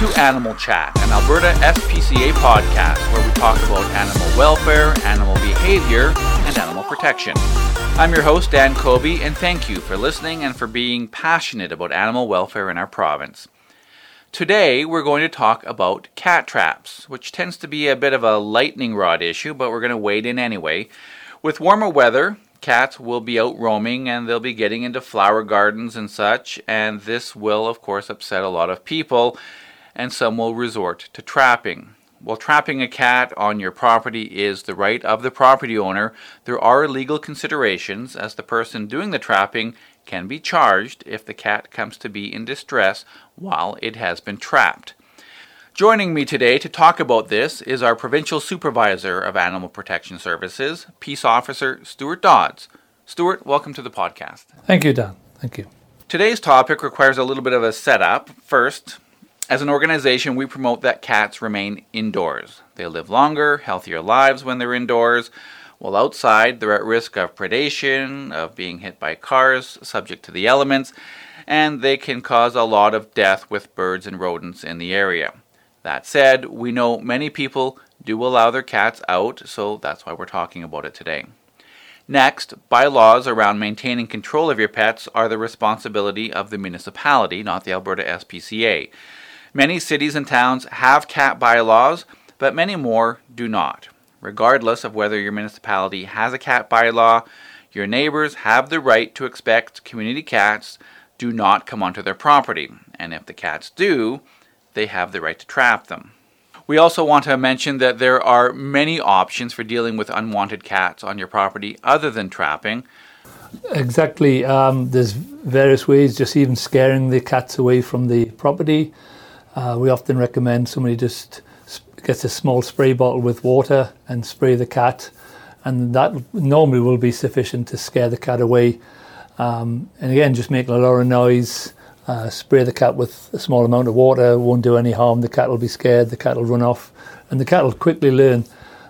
to Animal Chat, an Alberta SPCA podcast where we talk about animal welfare, animal behavior, and animal protection. I'm your host, Dan Kobe, and thank you for listening and for being passionate about animal welfare in our province. Today, we're going to talk about cat traps, which tends to be a bit of a lightning rod issue, but we're going to wade in anyway. With warmer weather, cats will be out roaming and they'll be getting into flower gardens and such, and this will, of course, upset a lot of people and some will resort to trapping. While trapping a cat on your property is the right of the property owner, there are legal considerations as the person doing the trapping can be charged if the cat comes to be in distress while it has been trapped. Joining me today to talk about this is our Provincial Supervisor of Animal Protection Services, Peace Officer Stuart Dodds. Stuart, welcome to the podcast. Thank you, Don. Thank you. Today's topic requires a little bit of a setup. First, as an organization, we promote that cats remain indoors. They live longer, healthier lives when they're indoors, while outside they're at risk of predation, of being hit by cars, subject to the elements, and they can cause a lot of death with birds and rodents in the area. That said, we know many people do allow their cats out, so that's why we're talking about it today. Next, bylaws around maintaining control of your pets are the responsibility of the municipality, not the Alberta SPCA. Many cities and towns have cat bylaws, but many more do not. Regardless of whether your municipality has a cat bylaw, your neighbors have the right to expect community cats do not come onto their property, and if the cats do, they have the right to trap them. We also want to mention that there are many options for dealing with unwanted cats on your property other than trapping. Exactly. Um, there's various ways, just even scaring the cats away from the property. Uh, we often recommend somebody just gets a small spray bottle with water and spray the cat, and that normally will be sufficient to scare the cat away. Um, and again, just making a lot of noise. Uh, spray the cat with a small amount of water won't do any harm. The cat will be scared. The cat will run off, and the cat will quickly learn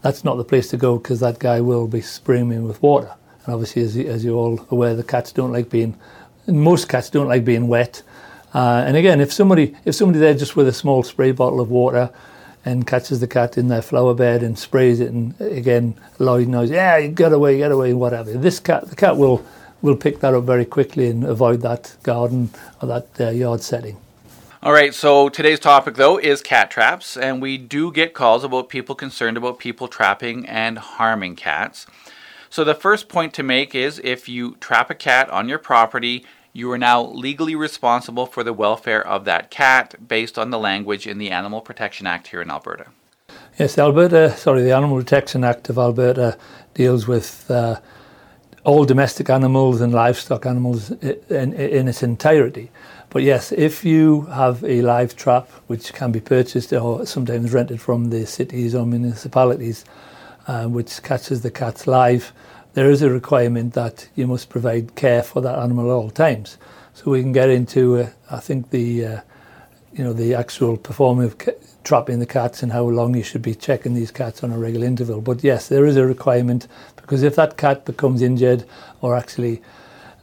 that's not the place to go because that guy will be spraying me with water. And obviously, as, as you're all aware, the cats don't like being. Most cats don't like being wet. Uh, and again, if somebody if somebody there just with a small spray bottle of water and catches the cat in their flower bed and sprays it, and again loud noise, yeah, get away, get away, whatever. This cat, the cat will will pick that up very quickly and avoid that garden or that uh, yard setting. All right, so today's topic though is cat traps, and we do get calls about people concerned about people trapping and harming cats. So the first point to make is if you trap a cat on your property, you are now legally responsible for the welfare of that cat based on the language in the Animal Protection Act here in Alberta. Yes, Alberta, sorry, the Animal Protection Act of Alberta deals with uh, all domestic animals and livestock animals in, in, its entirety. But yes, if you have a live trap which can be purchased or sometimes rented from the cities or municipalities, uh, which catches the cats live, there is a requirement that you must provide care for that animal at all times. So we can get into, uh, I think, the uh, you know the actual performing of trapping the cats and how long you should be checking these cats on a regular interval. But yes, there is a requirement because if that cat becomes injured or actually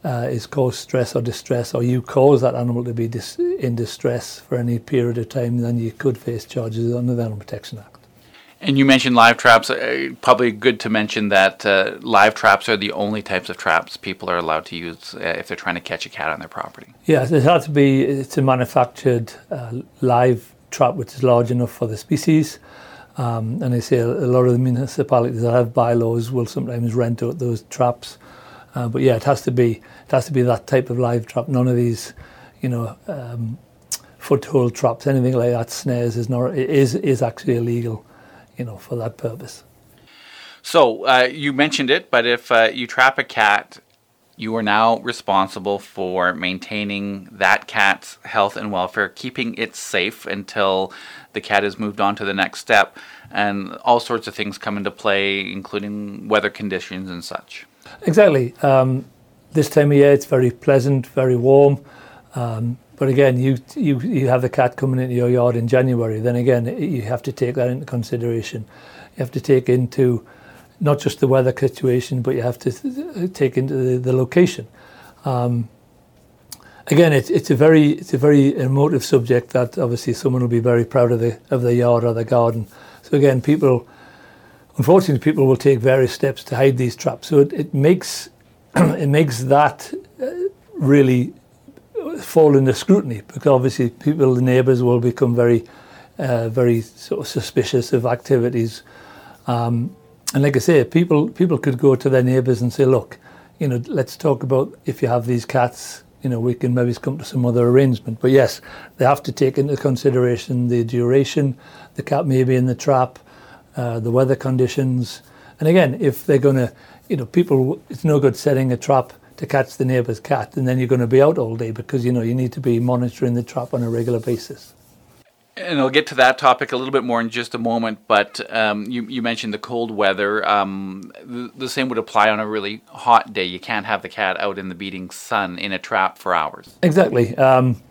uh, is caused stress or distress, or you cause that animal to be dis- in distress for any period of time, then you could face charges under the Animal Protection Act. And you mentioned live traps. Uh, probably good to mention that uh, live traps are the only types of traps people are allowed to use uh, if they're trying to catch a cat on their property. Yes, it has to be. It's a manufactured uh, live trap which is large enough for the species. Um, and I say a, lot of the municipalities that have bylaws will sometimes rent out those traps. But yeah, it has to be. It has to be that type of live trap. None of these, you know. Um, foothold traps, anything like that, snares is not is is actually illegal you know, for that purpose. So uh, you mentioned it, but if uh, you trap a cat, you are now responsible for maintaining that cat's health and welfare, keeping it safe until the cat is moved on to the next step, and all sorts of things come into play, including weather conditions and such. Exactly. Um, this time of year, it's very pleasant, very warm. Um, but again, you, you, you have the cat coming into your yard in January, then again, you have to take that into consideration. You have to take into not just the weather situation, but you have to take into the, the location. Um, again, it's it's a very it's a very emotive subject that obviously someone will be very proud of the of their yard or their garden. So again, people, unfortunately, people will take various steps to hide these traps. So it, it makes it makes that uh, really fall under scrutiny because obviously people, the neighbours, will become very uh, very sort of suspicious of activities. Um, and like I say, people people could go to their neighbours and say, look, you know, let's talk about if you have these cats, you know, we can maybe come to some other arrangement. But yes, they have to take into consideration the duration, the cat may be in the trap, uh, the weather conditions. And again, if they're going to, you know, people, it's no good setting a trap to catch the neighbour's cat and then you're going to be out all day because, you know, you need to be monitoring the trap on a regular basis. And I'll get to that topic a little bit more in just a moment. But um, you, you, mentioned the cold weather. Um, the, the, same would apply on a really hot day. You can't have the cat out in the beating sun in a trap for hours. Exactly. Um,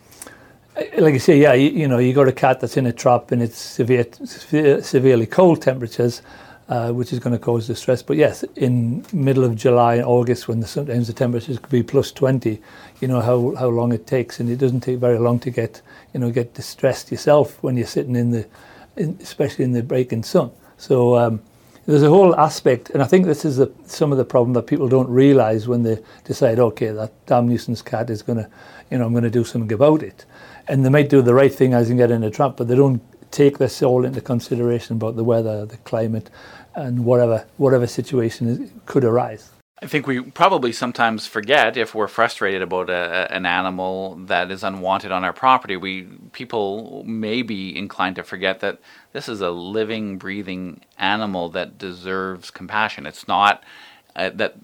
like I say, yeah, you, you, know, you got a cat that's in a trap and it's severe, severe severely cold temperatures uh, which is going to cause distress. But yes, in middle of July and August, when the, sometimes the temperatures could be plus 20, you know how, how long it takes, and it doesn't take very long to get you know get distressed yourself when you're sitting in the, in, especially in the breaking sun. So um, there's a whole aspect, and I think this is some of the problem that people don't realise when they decide, okay, that damn nuisance cat is going to, you know, I'm going to do something about it, and they might do the right thing as in get in a trap, but they don't take this all into consideration about the weather, the climate, and whatever whatever situation is, could arise. I think we probably sometimes forget if we're frustrated about a, an animal that is unwanted on our property. We people may be inclined to forget that this is a living, breathing animal that deserves compassion. It's not uh, that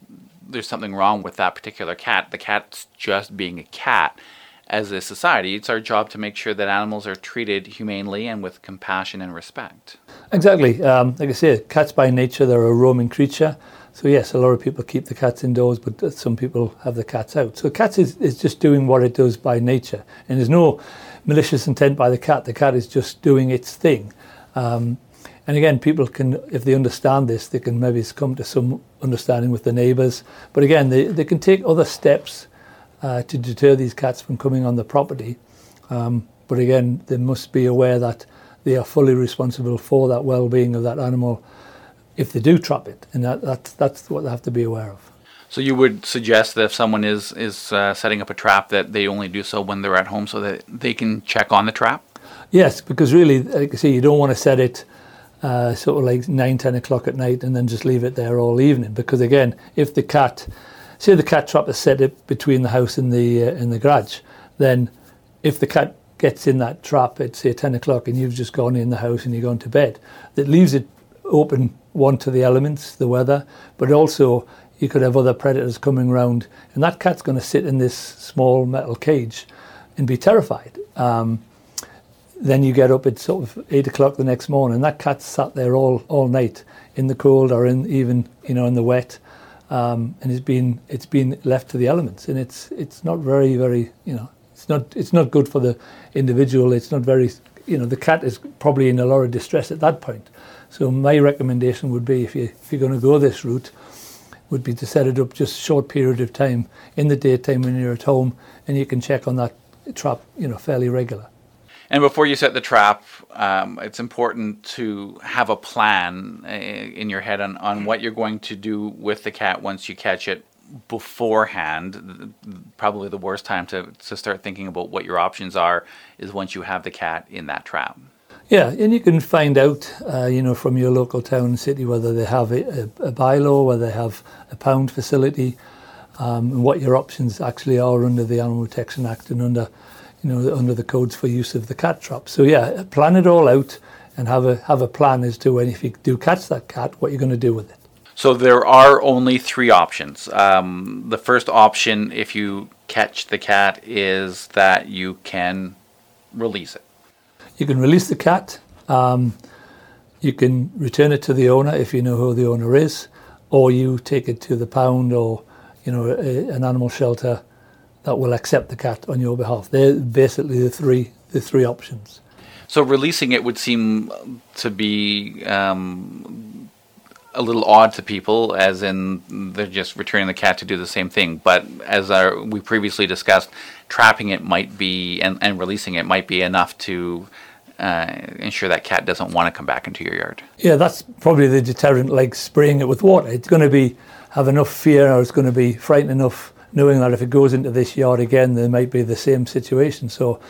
there's something wrong with that particular cat. The cat's just being a cat as a society, it's our job to make sure that animals are treated humanely and with compassion and respect. Exactly. Um, like I say, cats by nature, they're a roaming creature. So, yes, a lot of people keep the cats indoors, but some people have the cats out. So, cats is, is just doing what it does by nature. And there's no malicious intent by the cat. The cat is just doing its thing. Um, and again, people can, if they understand this, they can maybe come to some understanding with the neighbours. But again, they, they can take other steps uh, to deter these cats from coming on the property. Um, but again, they must be aware that they are fully responsible for that well-being of that animal if they do trap it, and that, that that's what they have to be aware of. So you would suggest that if someone is is uh, setting up a trap, that they only do so when they're at home, so that they can check on the trap. Yes, because really, like I say, you don't want to set it uh, sort of like nine, ten o'clock at night, and then just leave it there all evening. Because again, if the cat say the cat trap is set up between the house and the uh, and the garage, then if the cat gets in that trap at say 10 o'clock and you've just gone in the house and you're going to bed, that leaves it open one to the elements, the weather, but also you could have other predators coming around and that cat's going to sit in this small metal cage and be terrified. Um, then you get up at sort of eight o'clock the next morning. That cat's sat there all, all night in the cold or in even you know in the wet, um, and it's been it's been left to the elements, and it's it's not very very you know it's not it's not good for the individual. It's not very you know the cat is probably in a lot of distress at that point. So my recommendation would be if you if you're going to go this route, would be to set it up just a short period of time in the daytime when you're at home, and you can check on that trap you know fairly regular. And before you set the trap, um, it's important to have a plan uh, in your head on, on what you're going to do with the cat once you catch it beforehand. Probably the worst time to, to start thinking about what your options are is once you have the cat in that trap. Yeah, and you can find out, uh, you know, from your local town and city whether they have a, a, a bylaw, whether they have a pound facility, um, and what your options actually are under the Animal Protection Act and under you know, under the codes for use of the cat trap. So yeah, plan it all out and have a have a plan as to when if you do catch that cat, what you're going to do with it. So there are only three options. Um, the first option, if you catch the cat, is that you can release it. You can release the cat. Um, you can return it to the owner if you know who the owner is, or you take it to the pound or you know a, an animal shelter that will accept the cat on your behalf. They're basically the three the three options. So releasing it would seem to be um, a little odd to people, as in they're just returning the cat to do the same thing. But as our, we previously discussed, trapping it might be and, and releasing it might be enough to uh, ensure that cat doesn't want to come back into your yard. Yeah, that's probably the deterrent, like spraying it with water. It's going to be have enough fear, or it's going to be frightened enough, knowing that if it goes into this yard again, there might be the same situation. So.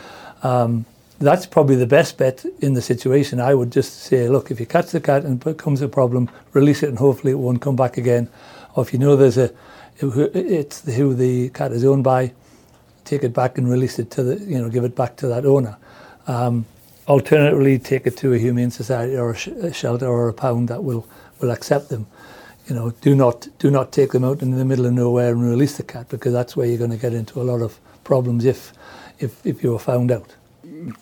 Um, that's probably the best bet in the situation. I would just say, look, if you catch the cat and it becomes a problem, release it and hopefully it won't come back again. Or if you know there's a, it's who the cat is owned by, take it back and release it to the, you know, give it back to that owner. Um, alternatively, take it to a humane society or a, sh- a shelter or a pound that will, will accept them. You know, do not do not take them out in the middle of nowhere and release the cat because that's where you're going to get into a lot of problems if if, if you are found out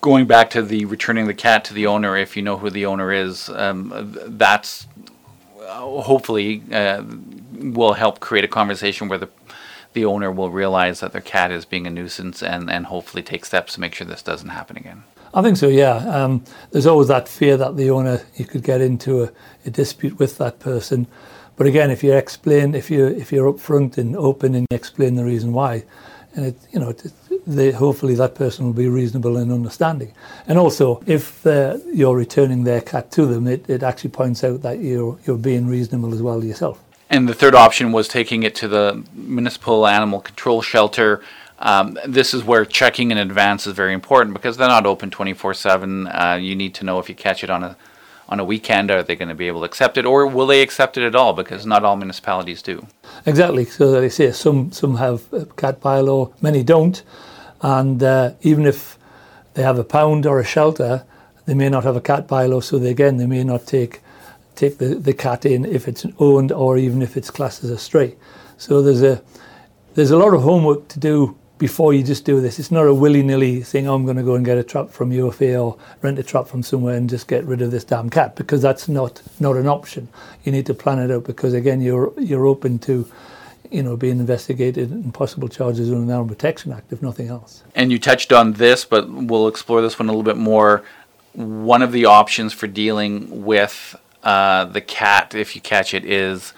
going back to the returning the cat to the owner, if you know who the owner is, um, that's uh, hopefully uh, will help create a conversation where the the owner will realize that their cat is being a nuisance and, and hopefully take steps to make sure this doesn't happen again. I think so, yeah. Um, there's always that fear that the owner, you could get into a, a, dispute with that person. But again, if you explain, if you if you're upfront and open and you explain the reason why, and it, you know, it, they, hopefully that person will be reasonable and understanding. And also, if uh, you're returning their cat to them, it, it actually points out that you're, you're being reasonable as well yourself. And the third option was taking it to the municipal animal control shelter. Um, this is where checking in advance is very important because they're not open 24 uh, 7. You need to know if you catch it on a on a weekend, are they going to be able to accept it, or will they accept it at all? Because not all municipalities do. Exactly. So they say some some have cat bylaw, many don't, and uh, even if they have a pound or a shelter, they may not have a cat bylaw. So they, again, they may not take take the, the cat in if it's owned or even if it's classed as a stray. So there's a there's a lot of homework to do before you just do this. It's not a willy-nilly thing, oh, I'm going to go and get a trap from UFA or rent a trap from somewhere and just get rid of this damn cat because that's not, not an option. You need to plan it out because, again, you're, you're open to you know, being investigated and possible charges under the Animal Protection Act, if nothing else. And you touched on this, but we'll explore this one a little bit more. One of the options for dealing with uh, the cat, if you catch it, is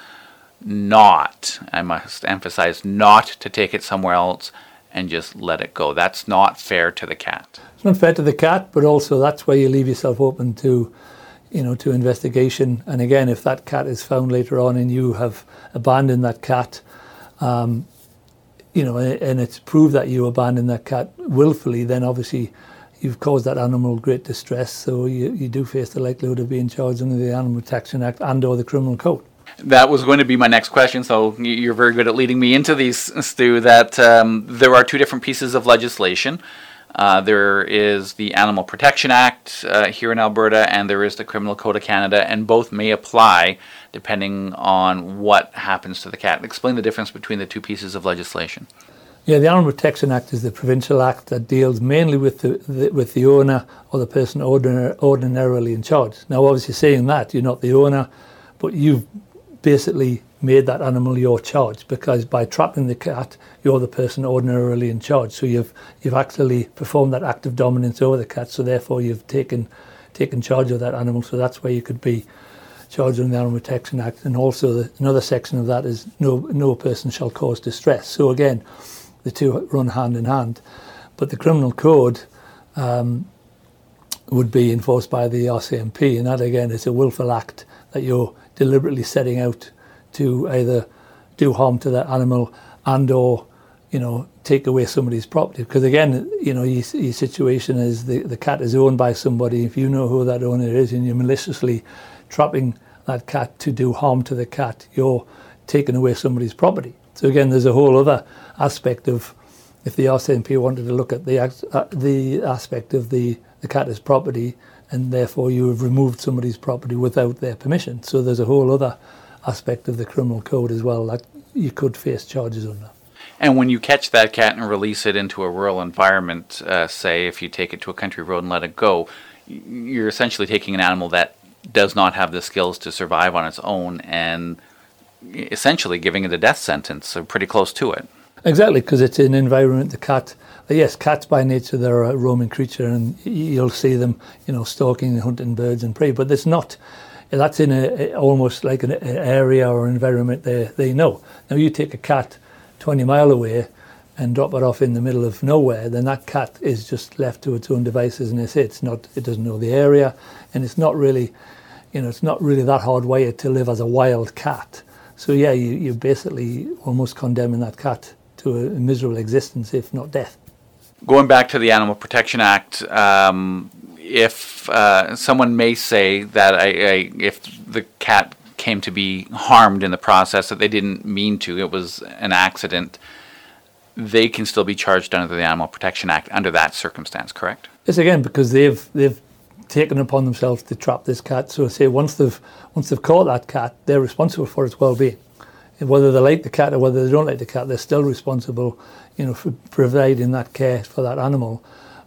not, I must emphasize, not to take it somewhere else and just let it go. That's not fair to the cat. It's not fair to the cat, but also that's where you leave yourself open to, you know, to investigation. And again, if that cat is found later on and you have abandoned that cat, um, you know, and it's proved that you abandoned that cat willfully, then obviously you've caused that animal great distress. So you, you do face the likelihood of being charged under the Animal Protection Act and or the Criminal Code. That was going to be my next question. So you're very good at leading me into these, Stu. That um, there are two different pieces of legislation. Uh, there is the Animal Protection Act uh, here in Alberta, and there is the Criminal Code of Canada, and both may apply depending on what happens to the cat. Explain the difference between the two pieces of legislation. Yeah, the Animal Protection Act is the provincial act that deals mainly with the, the with the owner or the person ordinar- ordinarily in charge. Now, obviously, saying that you're not the owner, but you've basically made that animal your charge because by trapping the cat, you're the person ordinarily in charge. So you've you've actually performed that act of dominance over the cat. So therefore, you've taken taken charge of that animal. So that's where you could be charged under the Animal Protection Act. And also, the, another section of that is no no person shall cause distress. So again, the two run hand in hand. But the criminal code. Um, would be enforced by the RCMP, and that again is a willful act that you're deliberately setting out to either do harm to that animal and or you know take away somebody's property. Because again you know your, your situation is the, the cat is owned by somebody. If you know who that owner is and you're maliciously trapping that cat to do harm to the cat you're taking away somebody's property. So again there's a whole other aspect of if the RCMP wanted to look at the uh, the aspect of the the cat as property and therefore you have removed somebody's property without their permission. So there's a whole other aspect of the criminal code as well that you could face charges under. And when you catch that cat and release it into a rural environment, uh, say if you take it to a country road and let it go, you're essentially taking an animal that does not have the skills to survive on its own and essentially giving it a death sentence, so pretty close to it. Exactly, because it's an environment the cat yes, cats by nature they're a roaming creature, and you'll see them, you know, stalking and hunting birds and prey. But it's not, that's in a, almost like an, an area or environment they, they know. Now you take a cat 20 mile away and drop it off in the middle of nowhere, then that cat is just left to its own devices and it's It's not, it doesn't know the area and it's not really, you know, it's not really that hardwired to live as a wild cat. So yeah, you, you're basically almost condemning that cat to a miserable existence, if not death. Going back to the Animal Protection Act, um, if uh, someone may say that I, I, if the cat came to be harmed in the process that they didn't mean to, it was an accident, they can still be charged under the Animal Protection Act under that circumstance, correct? Yes, again, because they've they've taken upon themselves to trap this cat. So say once they've once they've caught that cat, they're responsible for its well-being. Whether they like the cat or whether they don't like the cat, they're still responsible, you know, for providing that care for that animal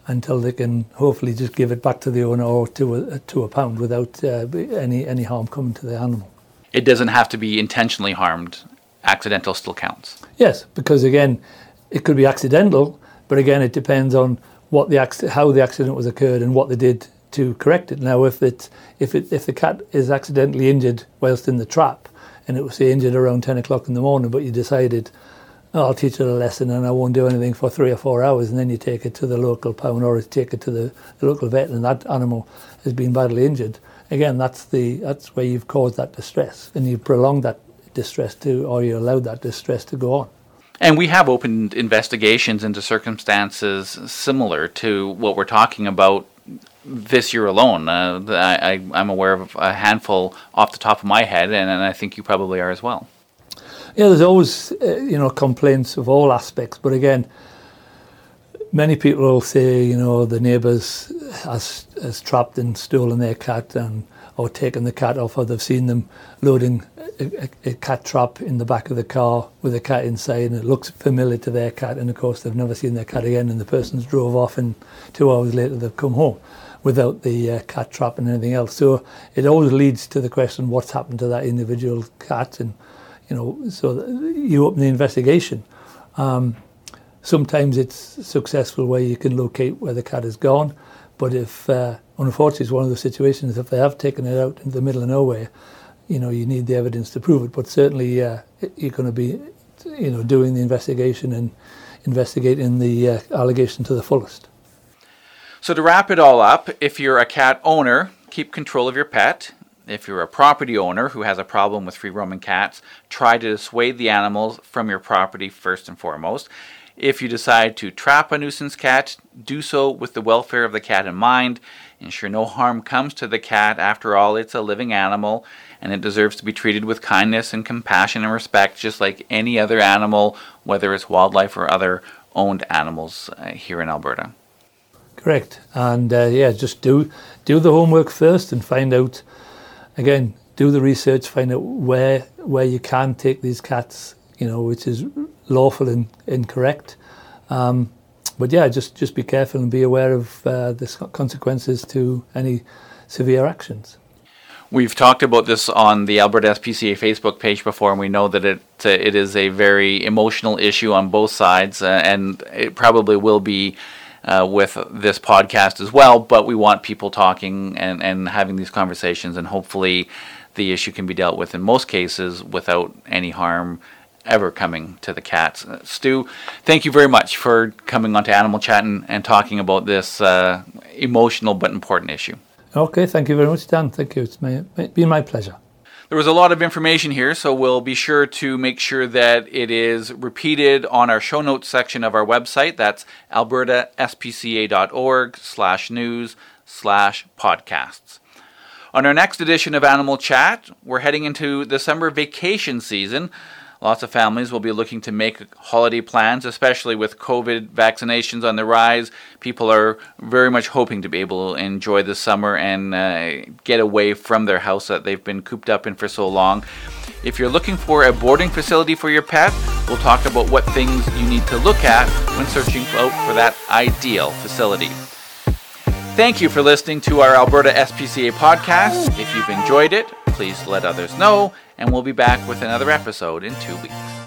until they can hopefully just give it back to the owner or to a, to a pound without uh, any any harm coming to the animal. It doesn't have to be intentionally harmed. Accidental still counts. Yes, because again, it could be accidental, but again, it depends on what the how the accident was occurred and what they did to correct it. Now, if it if it if the cat is accidentally injured whilst in the trap, and it was say, injured around ten o'clock in the morning, but you decided I'll teach it a lesson and I won't do anything for three or four hours, and then you take it to the local pound or take it to the, the local vet, and that animal has been badly injured. Again, that's the that's where you've caused that distress, and you've prolonged that distress to, or you allowed that distress to go on. And we have opened investigations into circumstances similar to what we're talking about this year alone. Uh, I, am aware of a handful off the top of my head, and, and I think you probably are as well. Yeah, there's always uh, you know complaints of all aspects, but again, many people will say you know the neighbours has has trapped and stolen their cat and or taken the cat off, or they've seen them loading a, a, a, cat trap in the back of the car with a cat inside, and it looks familiar to their cat, and of course they've never seen their cat again, and the person's drove off, and two hours later they've come home without the uh, cat trap and anything else. So it always leads to the question, what's happened to that individual cat, and you know, so you open the investigation. Um, sometimes it's successful where you can locate where the cat has gone, but if uh, unfortunately it's one of those situations, if they have taken it out into the middle of nowhere, you know, you need the evidence to prove it. But certainly, uh, you're going to be, you know, doing the investigation and investigating the uh, allegation to the fullest. So to wrap it all up, if you're a cat owner, keep control of your pet. If you're a property owner who has a problem with free roaming cats, try to dissuade the animals from your property first and foremost. If you decide to trap a nuisance cat, do so with the welfare of the cat in mind. Ensure no harm comes to the cat. After all, it's a living animal and it deserves to be treated with kindness and compassion and respect, just like any other animal, whether it's wildlife or other owned animals uh, here in Alberta. Correct, and uh, yeah, just do do the homework first and find out again, do the research, find out where where you can take these cats, you know, which is lawful and, and correct. Um, but yeah, just just be careful and be aware of uh, the consequences to any severe actions. We've talked about this on the Alberta SPCA Facebook page before, and we know that it uh, it is a very emotional issue on both sides, uh, and it probably will be uh, with this podcast as well. But we want people talking and, and having these conversations, and hopefully the issue can be dealt with in most cases without any harm ever coming to the cats. Uh, Stu, thank you very much for coming on to Animal Chat and, and talking about this uh, emotional but important issue. Okay, thank you very much, Dan. Thank you. It's been my pleasure. There was a lot of information here, so we'll be sure to make sure that it is repeated on our show notes section of our website. That's albertaspca.org slash news slash podcasts. On our next edition of Animal Chat, we're heading into the summer vacation season. Lots of families will be looking to make holiday plans, especially with COVID vaccinations on the rise. People are very much hoping to be able to enjoy the summer and uh, get away from their house that they've been cooped up in for so long. If you're looking for a boarding facility for your pet, we'll talk about what things you need to look at when searching out for that ideal facility. Thank you for listening to our Alberta SPCA podcast. If you've enjoyed it, please let others know and we'll be back with another episode in two weeks.